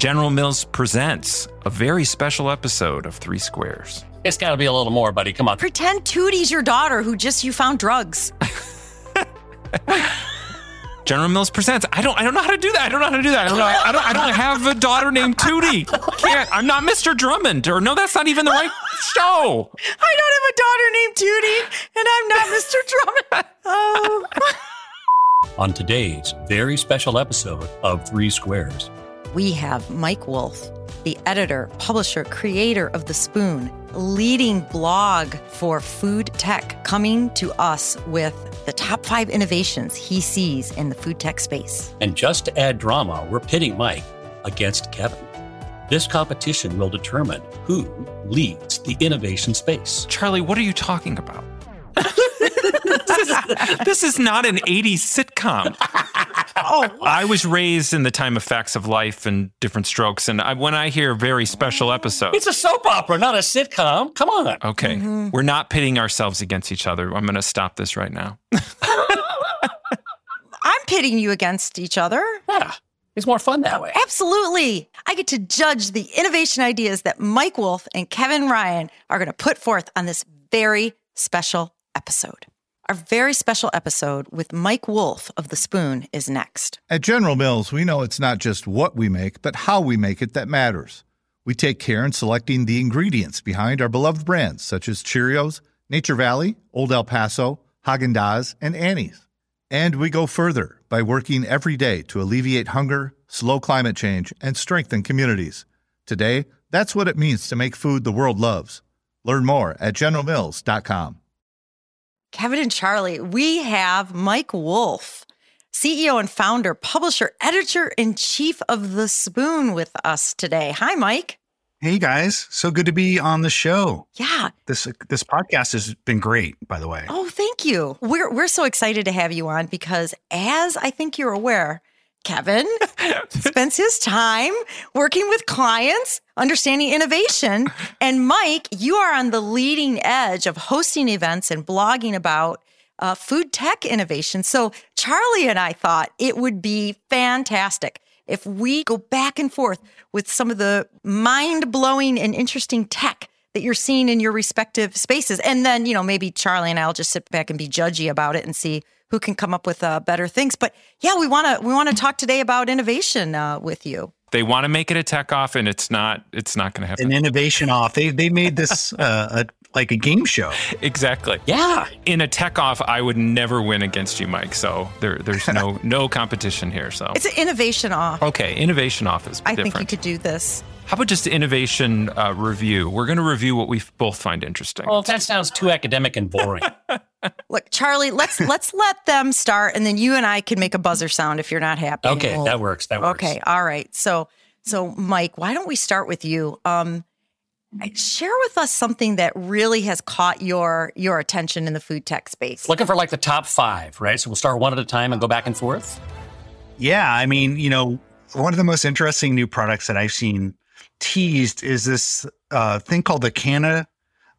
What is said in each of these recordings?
General Mills presents a very special episode of Three Squares. It's got to be a little more, buddy. Come on. Pretend Tootie's your daughter who just you found drugs. General Mills presents. I don't. I don't know how to do that. I don't know how to do that. I don't. Know, I don't. I don't have a daughter named Tootie. Can't. I'm not Mr. Drummond. Or no, that's not even the right show. I don't have a daughter named Tootie, and I'm not Mr. Drummond. Oh. On today's very special episode of Three Squares, we have Mike Wolf, the editor, publisher, creator of The Spoon, leading blog for food tech, coming to us with the top five innovations he sees in the food tech space. And just to add drama, we're pitting Mike against Kevin. This competition will determine who leads the innovation space. Charlie, what are you talking about? This, is, this is not an 80s sitcom. oh, I was raised in the time of facts of life and different strokes, and I, when I hear very special episodes, it's a soap opera, not a sitcom. Come on. Okay, mm-hmm. we're not pitting ourselves against each other. I'm going to stop this right now. I'm pitting you against each other. Yeah. It's more fun that way. Absolutely. I get to judge the innovation ideas that Mike Wolf and Kevin Ryan are going to put forth on this very special episode. Our very special episode with Mike Wolf of The Spoon is next. At General Mills, we know it's not just what we make, but how we make it that matters. We take care in selecting the ingredients behind our beloved brands such as Cheerios, Nature Valley, Old El Paso, Haagen-Dazs, and Annie's. And we go further by working every day to alleviate hunger, slow climate change, and strengthen communities. Today, that's what it means to make food the world loves. Learn more at generalmills.com. Kevin and Charlie, we have Mike Wolf, CEO and founder, publisher, editor in chief of The Spoon with us today. Hi, Mike. Hey guys, so good to be on the show. Yeah. This this podcast has been great, by the way. Oh, thank you. We're we're so excited to have you on because as I think you're aware, Kevin spends his time working with clients, understanding innovation. And Mike, you are on the leading edge of hosting events and blogging about uh, food tech innovation. So, Charlie and I thought it would be fantastic if we go back and forth with some of the mind blowing and interesting tech that you're seeing in your respective spaces. And then, you know, maybe Charlie and I'll just sit back and be judgy about it and see who can come up with uh, better things. But yeah, we want to we want to talk today about innovation uh, with you. They want to make it a tech off, and it's not. It's not going to happen. An innovation off. They they made this uh, a, like a game show. Exactly. Yeah. In a tech off, I would never win against you, Mike. So there, there's no no competition here. So it's an innovation off. Okay, innovation off is. I different. think you could do this. How about just innovation uh, review? We're going to review what we both find interesting. Oh, that sounds too academic and boring. Look, Charlie, let's let's let them start, and then you and I can make a buzzer sound if you're not happy. Okay, we'll, that works. That works. Okay, all right. So, so Mike, why don't we start with you? Um, share with us something that really has caught your your attention in the food tech space. Looking for like the top five, right? So we'll start one at a time and go back and forth. Yeah, I mean, you know, one of the most interesting new products that I've seen teased is this uh, thing called the Cana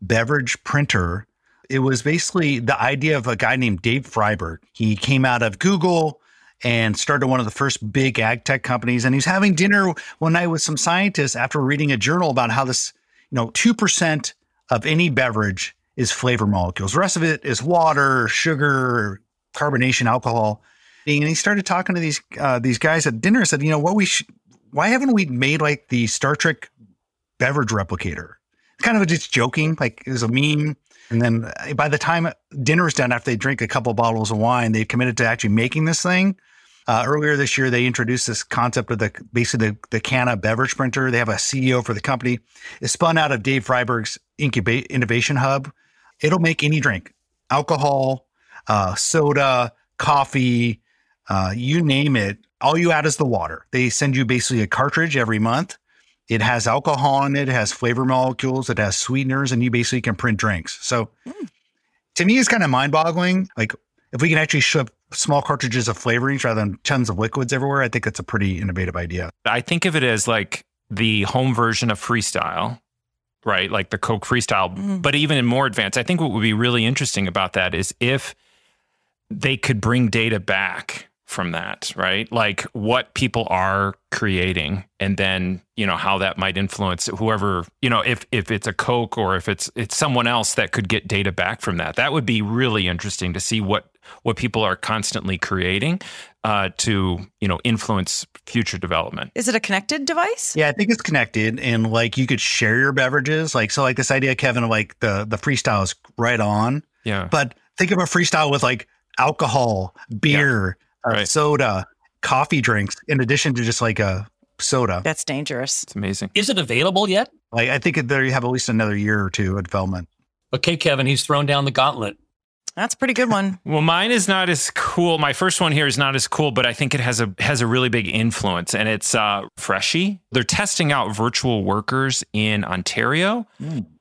beverage printer. It was basically the idea of a guy named Dave Friedberg. He came out of Google and started one of the first big ag tech companies. And he's having dinner one night with some scientists after reading a journal about how this, you know, 2% of any beverage is flavor molecules. The rest of it is water, sugar, carbonation, alcohol. And he started talking to these uh, these guys at dinner and said, you know, what we should why haven't we made like the Star Trek beverage replicator? Kind of just joking, like it was a meme. And then uh, by the time dinner is done, after they drink a couple of bottles of wine, they've committed to actually making this thing. Uh, earlier this year, they introduced this concept of the basically the, the Cana beverage printer. They have a CEO for the company. It's spun out of Dave Friedberg's incubate innovation hub. It'll make any drink, alcohol, uh, soda, coffee, uh, you name it. All you add is the water. They send you basically a cartridge every month. It has alcohol in it, it has flavor molecules, it has sweeteners, and you basically can print drinks. So hmm. to me, it's kind of mind boggling. Like if we can actually ship small cartridges of flavorings rather than tons of liquids everywhere, I think it's a pretty innovative idea. I think of it as like the home version of freestyle, right? Like the Coke freestyle, mm-hmm. but even in more advanced. I think what would be really interesting about that is if they could bring data back from that, right? Like what people are creating and then, you know, how that might influence whoever, you know, if if it's a Coke or if it's it's someone else that could get data back from that. That would be really interesting to see what what people are constantly creating uh, to, you know, influence future development. Is it a connected device? Yeah, I think it's connected and like you could share your beverages. Like so like this idea, Kevin, of like the the freestyle is right on. Yeah. But think of a freestyle with like alcohol, beer, uh, Right. soda, coffee drinks, in addition to just like a soda. That's dangerous. It's amazing. Is it available yet? Like I think there you have at least another year or two of development. Okay, Kevin, he's thrown down the gauntlet. That's a pretty good one. Well, mine is not as cool. My first one here is not as cool, but I think it has a has a really big influence, and it's uh, Freshii. They're testing out virtual workers in Ontario,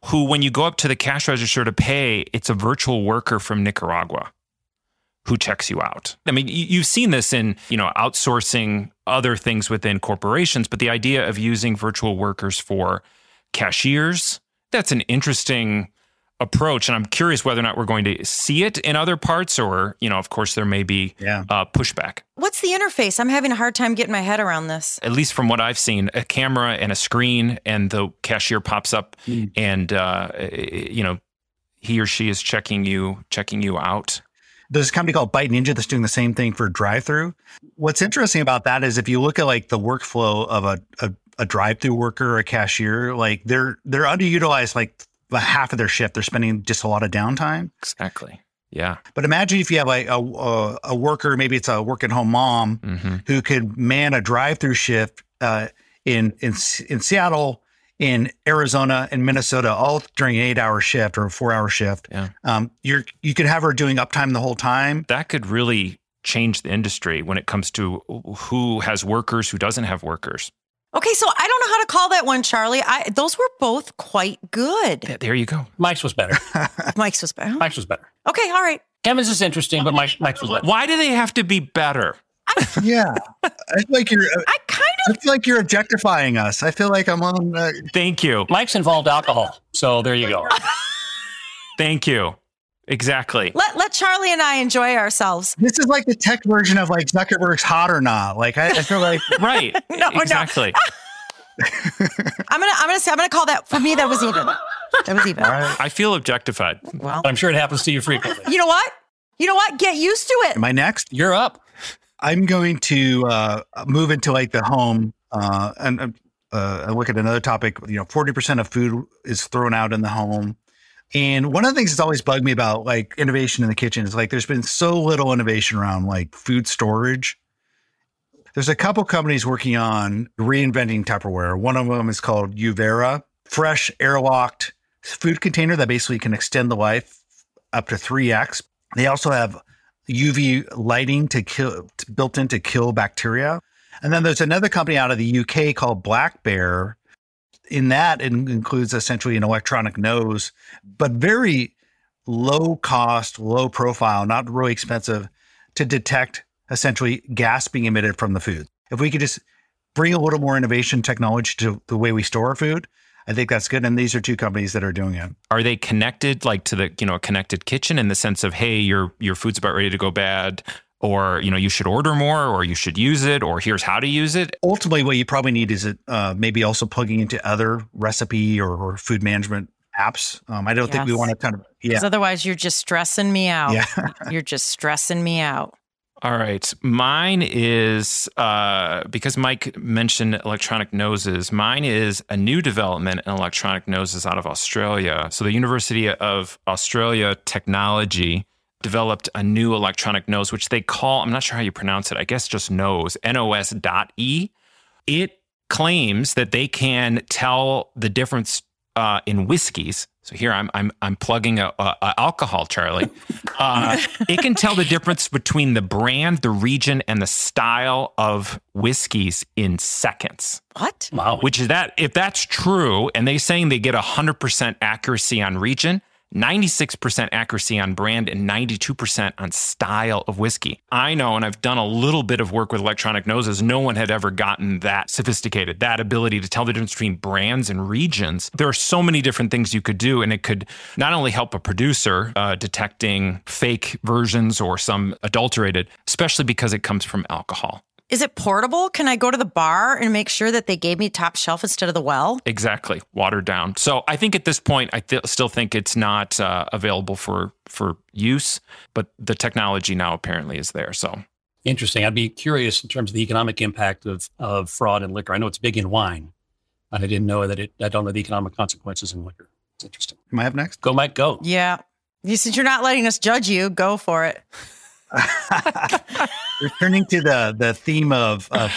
who, when you go up to the cash register to pay, it's a virtual worker from Nicaragua who checks you out. I mean, you- you've seen this in you know outsourcing other things within corporations, but the idea of using virtual workers for cashiers that's an interesting approach and i'm curious whether or not we're going to see it in other parts or you know of course there may be Yeah. uh, pushback What's the interface? I'm having a hard time getting my head around this. at least from what i've seen a camera and a screen and the cashier pops up and uh, you know he or she is checking you checking you out There's a company called Bite Ninja that's doing the same thing for drive through. What's interesting about that is if you look at like the workflow of a, a, a drive through worker or a cashier, like they're they're underutilized like half of their shift. They're spending just a lot of downtime. exactly yeah But imagine if you have like a, a, a worker, maybe it's a work at home mom hmm who could man a drive through shift uh, in, in in Seattle, in Arizona, and Minnesota, all during an eight hour shift or a four hour shift. Yeah. Um, you're you could have her doing uptime the whole time. that could really change the industry when it comes to who has workers who doesn't have workers Okay, so I don't know how to call that one, Charlie. I those were both quite good. Th- there you go Mike's was better. Mike's was better. Mike's was better. Okay, all right. Kevin's is interesting, but Mike's, Mike's was better. why do they have to be better Yeah, I feel like you're. I kind I of feel like you're objectifying us. I feel like I'm on. Uh, thank you Mike's involved alcohol. So there you go. Thank you. Exactly. let let Charlie and I enjoy ourselves. this is like the tech version of like Zuckerberg's hot or not. Like I, I feel like Right. No, no. exactly. I'm gonna I'm gonna say I'm gonna call that for me that was even. That was even. I feel objectified. Well, I'm sure it happens to you frequently. you know what? You know what? Get used to it. am I next? You're up. I'm going to uh, move into like the home uh, and uh, look at another topic. You know, 40% of food is thrown out in the home. And one of the things that's always bugged me about like innovation in the kitchen is like there's been so little innovation around like food storage. There's a couple companies working on reinventing Tupperware. One of them is called Uvera, fresh airlocked food container that basically can extend the life up to 3x. They also have UV lighting to kill to- built in to kill bacteria. And then there's another company out of the UK called Black Bear. In that, it includes essentially an electronic nose, but very low cost, low profile, not really expensive to detect essentially gas being emitted from the food. If we could just bring a little more innovation technology to the way we store our food, I think that's good. And these are two companies that are doing it. Are they connected like to the, you know, a connected kitchen in the sense of, hey, your your food's about ready to go bad, or you know, you should order more, or you should use it, or here's how to use it? ultimately what you probably need is it uh, maybe also plugging into other recipe or, or food management apps. Um, I don't think we want to kind of yeah Because otherwise, you're just stressing me out. yeah. You're just stressing me out. All right. Mine is uh, because Mike mentioned electronic noses. Mine is a new development in electronic noses out of Australia. So, the University of Australia Technology developed a new electronic nose, which they call, I'm not sure how you pronounce it, I guess just nose, N O S dot E. It claims that they can tell the difference uh, in whiskeys. So here I'm I'm I'm plugging a, a, a alcohol, Charlie. Uh, it can tell the difference between the brand, the region, and the style of whiskeys in seconds. What? Wow. Which is that if that's true, and they're saying they get hundred percent accuracy on region, 96% accuracy on brand and 92% on style of whiskey. I know, and I've done a little bit of work with electronic noses. No one had ever gotten that sophisticated, that ability to tell the difference between brands and regions. There are so many different things you could do, and it could not only help a producer uh, detecting fake versions or some adulterated, especially because it comes from alcohol. Is it portable? Can I go to the bar and make sure that they gave me top shelf instead of the well? Exactly, watered down. So I think at this point, I th- still think it's not uh, available for for use, but the technology now apparently is there. So Interesting. I'd be curious in terms of the economic impact of, of fraud in liquor. I know it's big in wine. And I didn't know that it, I don't know the economic consequences in liquor. It's interesting. Am I up next? Go, Mike, go. Yeah. You, since you're not letting us judge you, go for it. Returning to the the theme of, of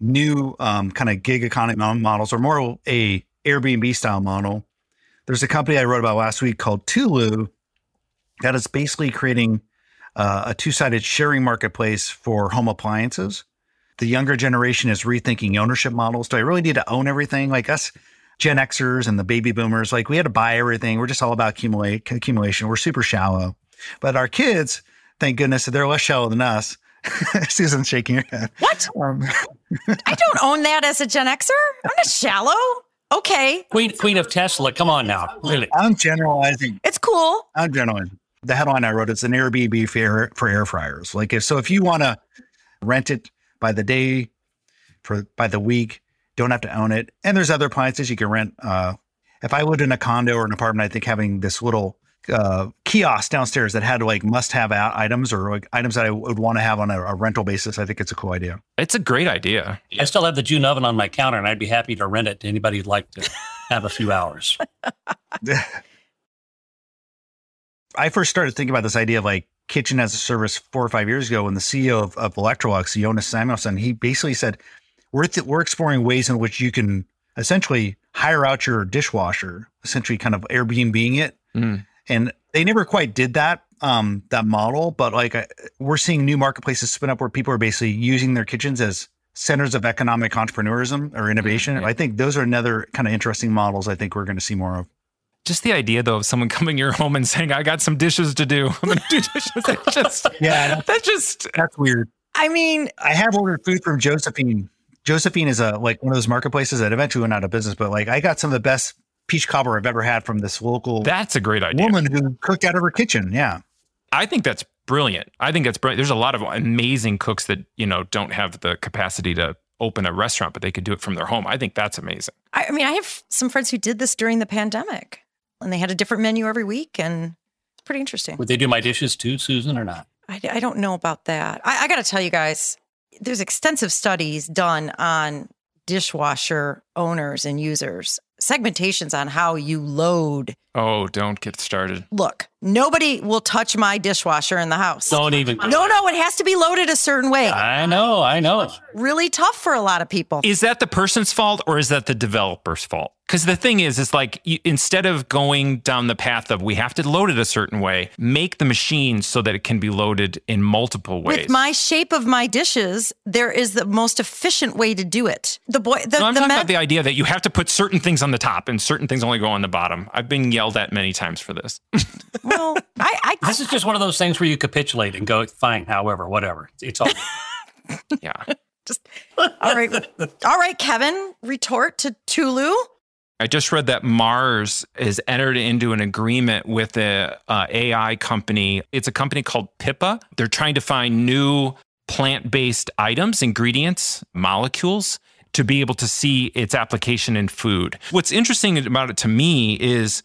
new um, kind of gig economy models, or more a Airbnb style model. There's a company I wrote about last week called Tulu that is basically creating uh, a two sided sharing marketplace for home appliances. The younger generation is rethinking ownership models. Do I really need to own everything? Like us Gen Xers and the baby boomers, like we had to buy everything. We're just all about accumulate, accumulation. We're super shallow. But our kids, thank goodness, they're less shallow than us. Susan's shaking her head. What? Um, I don't own that as a Gen Xer. I'm not shallow. Okay. Queen, Queen of Tesla. Come on now. Really. I'm generalizing. It's cool. I'm generalizing. The headline I wrote is an Airbnb for air, for air fryers. Like if so, if you want to rent it by the day, for by the week, don't have to own it. And there's other appliances you can rent. Uh, if I lived in a condo or an apartment, I think having this little uh, kiosk downstairs that had like must have items or like items that I would want to have on a, a rental basis, I think it's a cool idea. it's a great idea. I still have the June oven on my counter, and I'd be happy to rent it to anybody who'd like to have a few hours. I first started thinking about this idea of like kitchen as a service four or five years ago when the CEO of, of Electrolux, Jonas Samuelson, he basically said, we're, th- we're exploring ways in which you can essentially hire out your dishwasher, essentially kind of Airbnbing it. Mm. And they never quite did that, um, that model, but like I, we're seeing new marketplaces spin up where people are basically using their kitchens as centers of economic entrepreneurism or innovation. Yeah. I think those are another kind of interesting models I think we're going to see more of. Just the idea though of someone coming to your home and saying, "I got some dishes to do." I'm gonna do dishes. That just, Yeah. that just That's weird. I mean, I have ordered food from Josephine. Josephine is a like one of those marketplaces that eventually went out of business, but like I got some of the best peach cobbler I've ever had from this local that's a great idea. woman who cooked out of her kitchen. Yeah. I think that's brilliant. I think that's brilliant. There's a lot of amazing cooks that you know don't have the capacity to open a restaurant, but they could do it from their home. I think that's amazing. I, I mean, I have some friends who did this during the pandemic, and they had a different menu every week, and it's pretty interesting. Would they do my dishes too, Susan, or not? I, I don't know about that. I, I got to tell you guys, there's extensive studies done on dishwasher owners and users, segmentations on how you load. Oh, don't get started. Look, nobody will touch my dishwasher in the house. Don't even. No, no, it has to be loaded a certain way. I know, I know. Really tough for a lot of people. Is that the person's fault or is that the developer's fault? Because the thing is, it's like you, instead of going down the path of we have to load it a certain way, make the machine so that it can be loaded in multiple ways. With my shape of my dishes, there is the most efficient way to do it. The boy, the, no, I'm the talking men- about the idea that you have to put certain things on the top and certain things only go on the bottom. I've been yelled at many times for this. well, I, I This is just one of those things where you capitulate and go, fine, however, whatever. It's all. yeah. just all right, all right, Kevin, retort to Tulu. I just read that Mars has entered into an agreement with a uh, AI company. It's a company called Pippa. They're trying to find new plant-based items, ingredients, molecules to be able to see its application in food. What's interesting about it to me is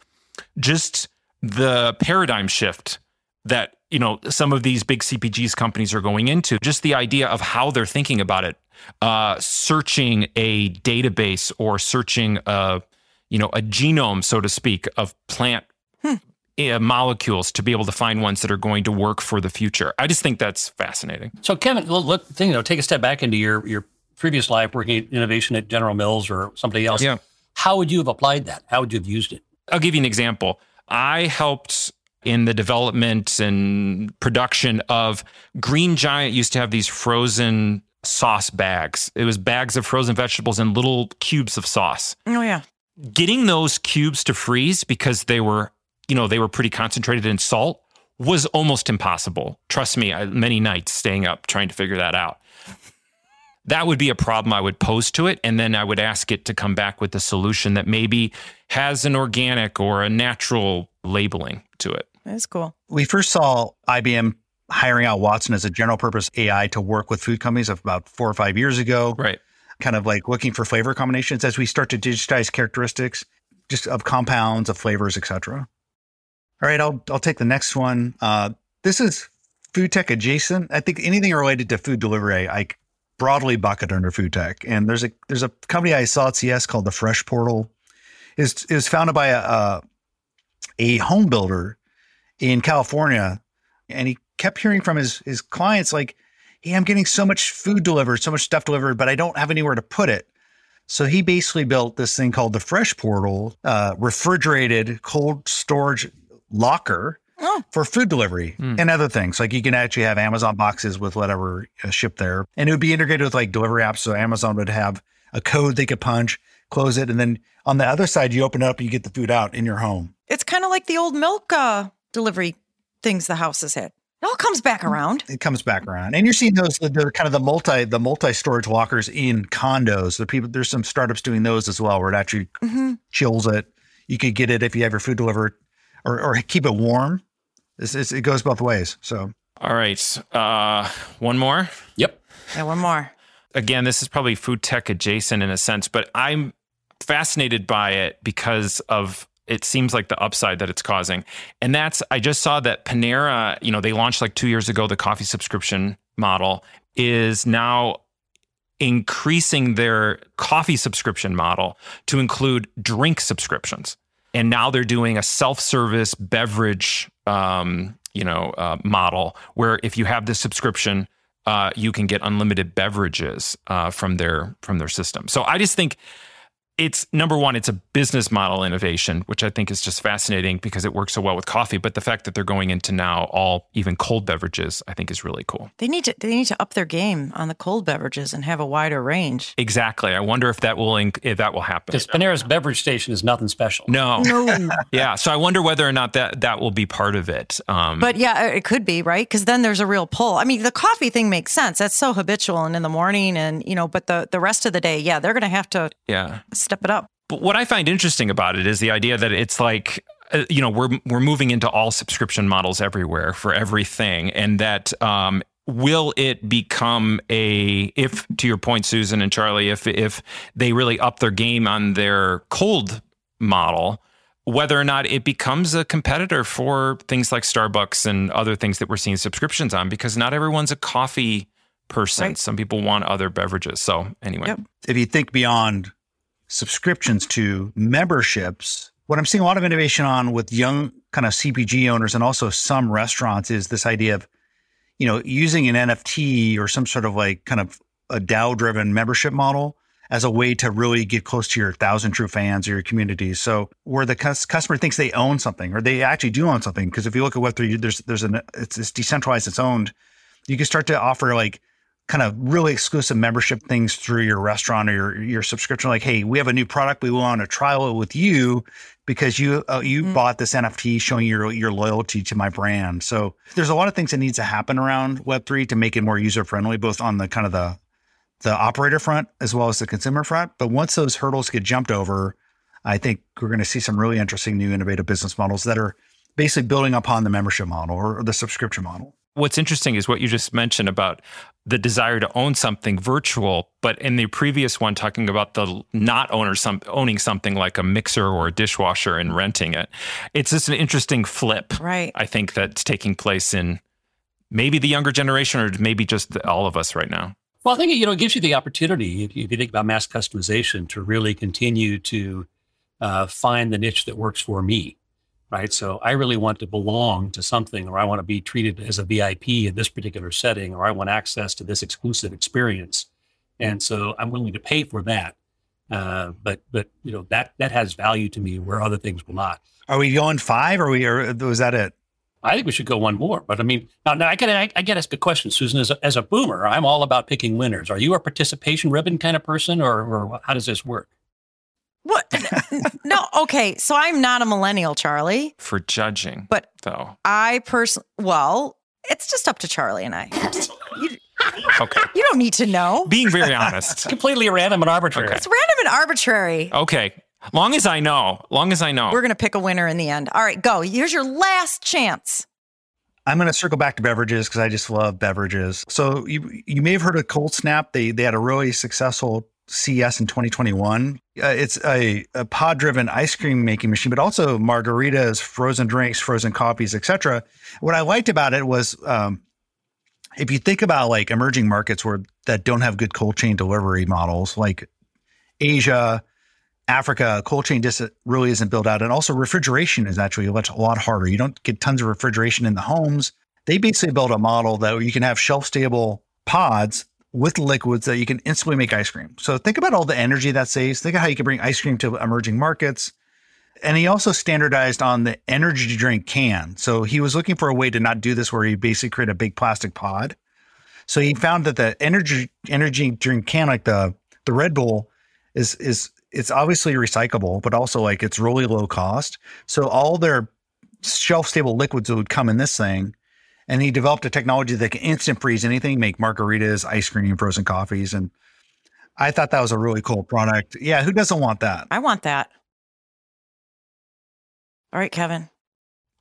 just the paradigm shift that you know some of these big CPGs companies are going into. Just the idea of how they're thinking about it, uh, searching a database or searching a you know a genome, so to speak, of plant. uh, molecules to be able to find ones that are going to work for the future. I just think that's fascinating. So, Kevin, look, look, you know, take a step back into your your previous life working at innovation at General Mills or somebody else. Yeah. How would you have applied that? How would you have used it? I'll give you an example. I helped in the development and production of Green Giant used to have these frozen sauce bags. It was bags of frozen vegetables and little cubes of sauce. Oh yeah. Getting those cubes to freeze because they were, you know, they were pretty concentrated in salt was almost impossible. Trust me, I, many nights staying up trying to figure that out. That would be a problem I would pose to it. And then I would ask it to come back with a solution that maybe has an organic or a natural labeling to it. That's cool. We first saw IBM hiring out Watson as a general purpose AI to work with food companies about four or five years ago. Right. Kind of like looking for flavor combinations as we start to digitize characteristics just of compounds, of flavors, etc. All right, I'll I'll take the next one. Uh, this is food tech adjacent. I think anything related to food delivery, I broadly bucket under food tech. And there's a there's a company I saw at CES called the Fresh Portal. is is founded by a, a a home builder in California, and he kept hearing from his his clients like, "Hey, I'm getting so much food delivered, so much stuff delivered, but I don't have anywhere to put it." So he basically built this thing called the Fresh Portal, uh, refrigerated cold storage locker Oh. for food delivery and other things. Like you can actually have Amazon boxes with whatever uh, shipped there, and it would be integrated with like delivery apps. So Amazon would have a code they could punch, close it, and then on the other side, you open it up, and you get the food out in your home. It's kind of like the old milk uh, delivery things the houses had. It all comes back around. It comes back around, and you're seeing those. They're kind of the multi the multi storage lockers in condos. The people there's some startups doing those as well, where it actually hmm chills it. You could get it if you have your food delivered, or or keep it warm. It's, it's, it goes both ways. So All right. Uh, one more. Yep. Yeah, one more. again, this is probably food tech adjacent in a sense, but I'm fascinated by it because of it seems like the upside that it's causing. And that's I just saw that Panera, you know, they launched like 2 years ago the coffee subscription model is now increasing their coffee subscription model to include drink subscriptions. And now they're doing a self-service beverage um, you know, uh, model where if you have this subscription, uh, you can get unlimited beverages uh, from their from their system. So I just think it's number one, it's a business model innovation, which I think is just fascinating because it works so well with coffee. But the fact that they're going into now all even cold beverages, I think is really cool. They need to they need to up their game on the cold beverages and have a wider range. Exactly. I wonder if that will inc- if that will happen. Because Panera's beverage station is nothing special. No. No, Yeah. So I wonder whether or not that that will be part of it. Um, but yeah, it could be right because then there's a real pull. I mean, the coffee thing makes sense. That's so habitual and in the morning, and you know, but the the rest of the day, yeah, they're going to have to yeah. Step it up. But what I find interesting about it is the idea that it's like uh, you know we're we're moving into all subscription models everywhere for everything, and that um, will it become a if to your point, Susan and Charlie, if if they really up their game on their cold model. Whether or not it becomes a competitor for things like Starbucks and other things that we're seeing subscriptions on, because not everyone's a coffee person. Right. Some people want other beverages. So, anyway, Yep. if you think beyond subscriptions to memberships, what I'm seeing a lot of innovation on with young kind of CPG owners and also some restaurants is this idea of, you know, using an NFT or some sort of like kind of a DAO driven membership model as a way to really get close to your thousand true fans or your community. So where the cus- customer thinks they own something or they actually do own something. Because if you look at Web3, there's, there's an, it's, it's decentralized, it's owned. You can start to offer like kind of really exclusive membership things through your restaurant or your your subscription. Like, hey, we have a new product. We want to trial it with you because you uh, you bought this NFT showing your your loyalty to my brand. So there's a lot of things that needs to happen around Web three to make it more user friendly, both on the kind of the the operator front as well as the consumer front. But once those hurdles get jumped over, I think we're going to see some really interesting new innovative business models that are basically building upon the membership model or the subscription model. What's interesting is what you just mentioned about the desire to own something virtual, but in the previous one, talking about the not owner some owning something like a mixer or a dishwasher and renting it. It's just an interesting flip, Right. I think that's taking place in maybe the younger generation or maybe just all of us right now. Well, I think it, you know it gives you the opportunity if you, if you think about mass customization to really continue to uh, find the niche that works for me, right? So I really want to belong to something, or I want to be treated as a VIP in this particular setting, or I want access to this exclusive experience, and so I'm willing to pay for that. Uh, but but you know that that has value to me where other things will not. Are we going five? Or we? Or was that it? I think we should go one more. But I mean, now, now I got I, I to ask a question, Susan. As a, as a boomer, I'm all about picking winners. Are you a participation ribbon kind of person, or, or how does this work? What? no, okay. So I'm not a millennial, Charlie, For judging, but though. I personally, well, it's just up to Charlie and I. You, Okay. you don't need to know. Being very honest. Completely random and arbitrary. Okay. It's random and arbitrary. Okay. Long as I know. Long as I know. We're going to pick a winner in the end. All right, go. Here's your last chance. I'm going to circle back to beverages because I just love beverages. So you you may have heard of ColdSnap. They they had a really successful CES in 2021. Uh, it's a, a pod driven ice cream making machine, but also margaritas, frozen drinks, frozen coffees, etc. What I liked about it was um, if you think about like emerging markets where that don't have good cold chain delivery models, like Asia, Africa, cold chain just really isn't built out. And also refrigeration is actually a lot, a lot harder. You don't get tons of refrigeration in the homes. They basically built a model that you can have shelf stable pods with liquids that you can instantly make ice cream. So think about all the energy that saves. Think of how you can bring ice cream to emerging markets. And he also standardized on the energy drink can. So he was looking for a way to not do this where he basically create a big plastic pod. So he found that the energy energy drink can, like the the Red Bull, is is it's obviously recyclable, but also like it's really low cost. So all their shelf stable liquids would come in this thing. And he developed a technology that can instant freeze anything, make margaritas, ice cream, frozen coffees. And I thought that was a really cool product. Yeah, who doesn't want that? I want that. All right, Kevin.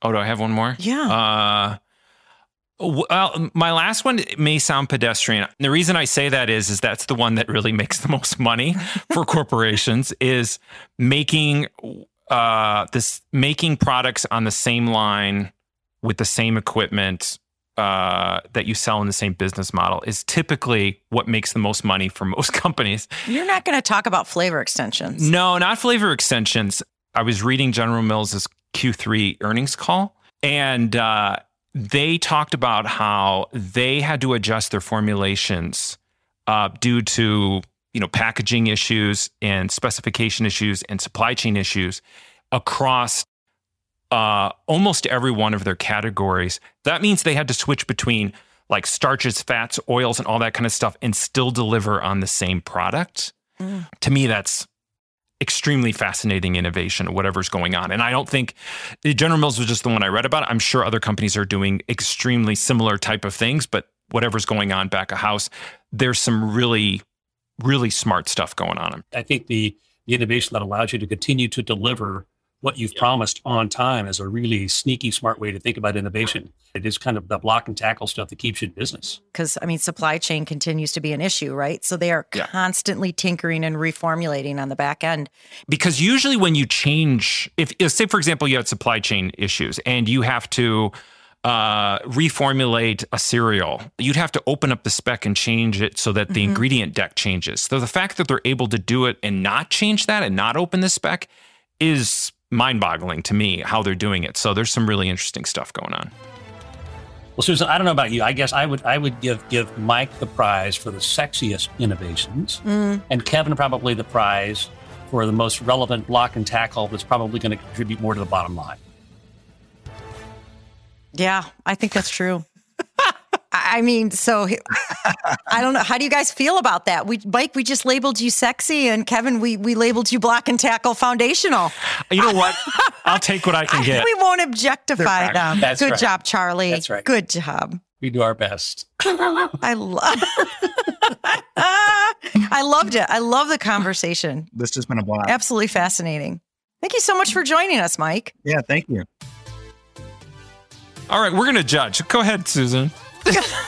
oh, do I have one more? Yeah. Uh, well, my last one may sound pedestrian. The reason I say that is, is that's the one that really makes the most money for corporations is making uh, this making products on the same line with the same equipment uh, that you sell in the same business model is typically what makes the most money for most companies. You're not going to talk about flavor extensions. No, not flavor extensions. I was reading General Mills' Q3 earnings call, and uh, they talked about how they had to adjust their formulations uh, due to you know packaging issues and specification issues and supply chain issues across uh, almost every one of their categories. That means they had to switch between like starches, fats, oils, and all that kind of stuff, and still deliver on the same product. To me, that's extremely fascinating innovation, whatever's going on. And I don't think General Mills was just the one I read about. I'm sure other companies are doing extremely similar type of things, but whatever's going on back of house, there's some really, really smart stuff going on. I think the, the innovation that allows you to continue to deliver what you've promised on time is a really sneaky, smart way to think about innovation. It is kind of the block and tackle stuff that keeps you in business. Because, I mean, supply chain continues to be an issue, right? So they are Yeah. constantly tinkering and reformulating on the back end. because usually when you change if, if say for example you had supply chain issues and you have to uh, reformulate a cereal you'd have to open up the spec and change it so that the ingredient deck changes so the fact that they're able to do it and not change that and not open the spec is mind-boggling to me how they're doing it so there's some really interesting stuff going on Well, Susan, I don't know about you. I guess I would I would give give Mike the prize for the sexiest innovations, mm. and Kevin probably the prize for the most relevant block and tackle that's probably going to contribute more to the bottom line. Yeah, I think that's true. I I mean, so I don't know. How do you guys feel about that? We, Mike, we just labeled you sexy, and Kevin, we we labeled you block and tackle foundational. you know what i'll take what i can get We won't objectify them. That's Good right. job, Charlie. That's right. Good job. We do our best. I love. I loved it. I love the conversation. This has been a blast. Absolutely fascinating. Thank you so much for joining us, Mike. Yeah, thank you. all right we're gonna judge go ahead susan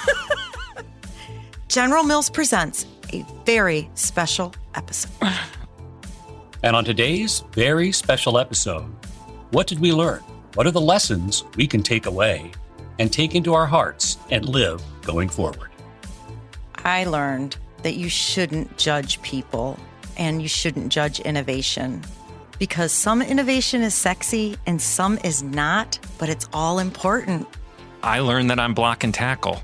General Mills presents a very special episode. And on today's very special episode, what did we learn? What are the lessons we can take away and take into our hearts and live going forward? I learned that you shouldn't judge people and you shouldn't judge innovation because some innovation is sexy and some is not, but it's all important. i learned that i'm block and tackle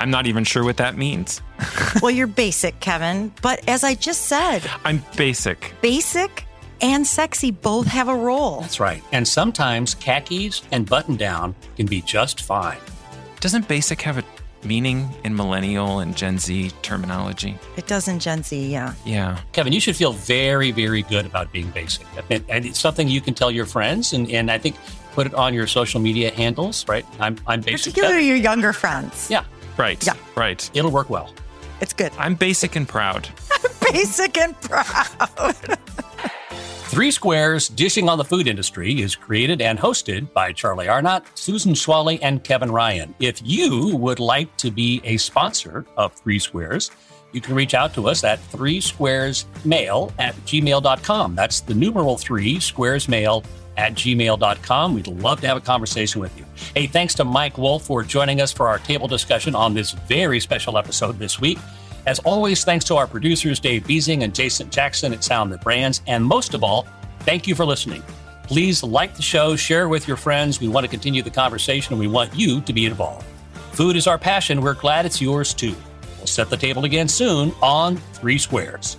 I'm not even sure what that means. well, you're basic, Kevin. But as I just said, I'm basic. Basic and sexy both have a role. That's right. And sometimes khakis and button down can be just fine. Doesn't basic have a meaning in millennial and Gen Z terminology? It does in Gen Z, yeah. Yeah. Kevin, you should feel very, very good about being basic. And, it's something you can tell your friends. And, and I think put it on your social media handles, right? I'm, I'm basic. Particularly your younger friends. Yeah. Right. Yeah. Right. It'll work well. It's good. I'm basic and proud. basic and proud. Three Squares Dishing on the Food Industry is created and hosted by Charlie Arnott, Susan Schwallie, and Kevin Ryan. If you would like to be a sponsor of Three Squares, you can reach out to us at three squares mail at gmail.com. That's the numeral three squares mail at gmail.com. We'd love to have a conversation with you. Hey, thanks to Mike Wolf for joining us for our table discussion on this very special episode this week. As always, thanks to our producers, Dave Beasing and Jason Jackson at Sound That Brands. And most of all, thank you for listening. Please like the show, share with your friends. We want to continue the conversation and we want you to be involved. Food is our passion. We're glad it's yours too. We'll set the table again soon on Three Squares.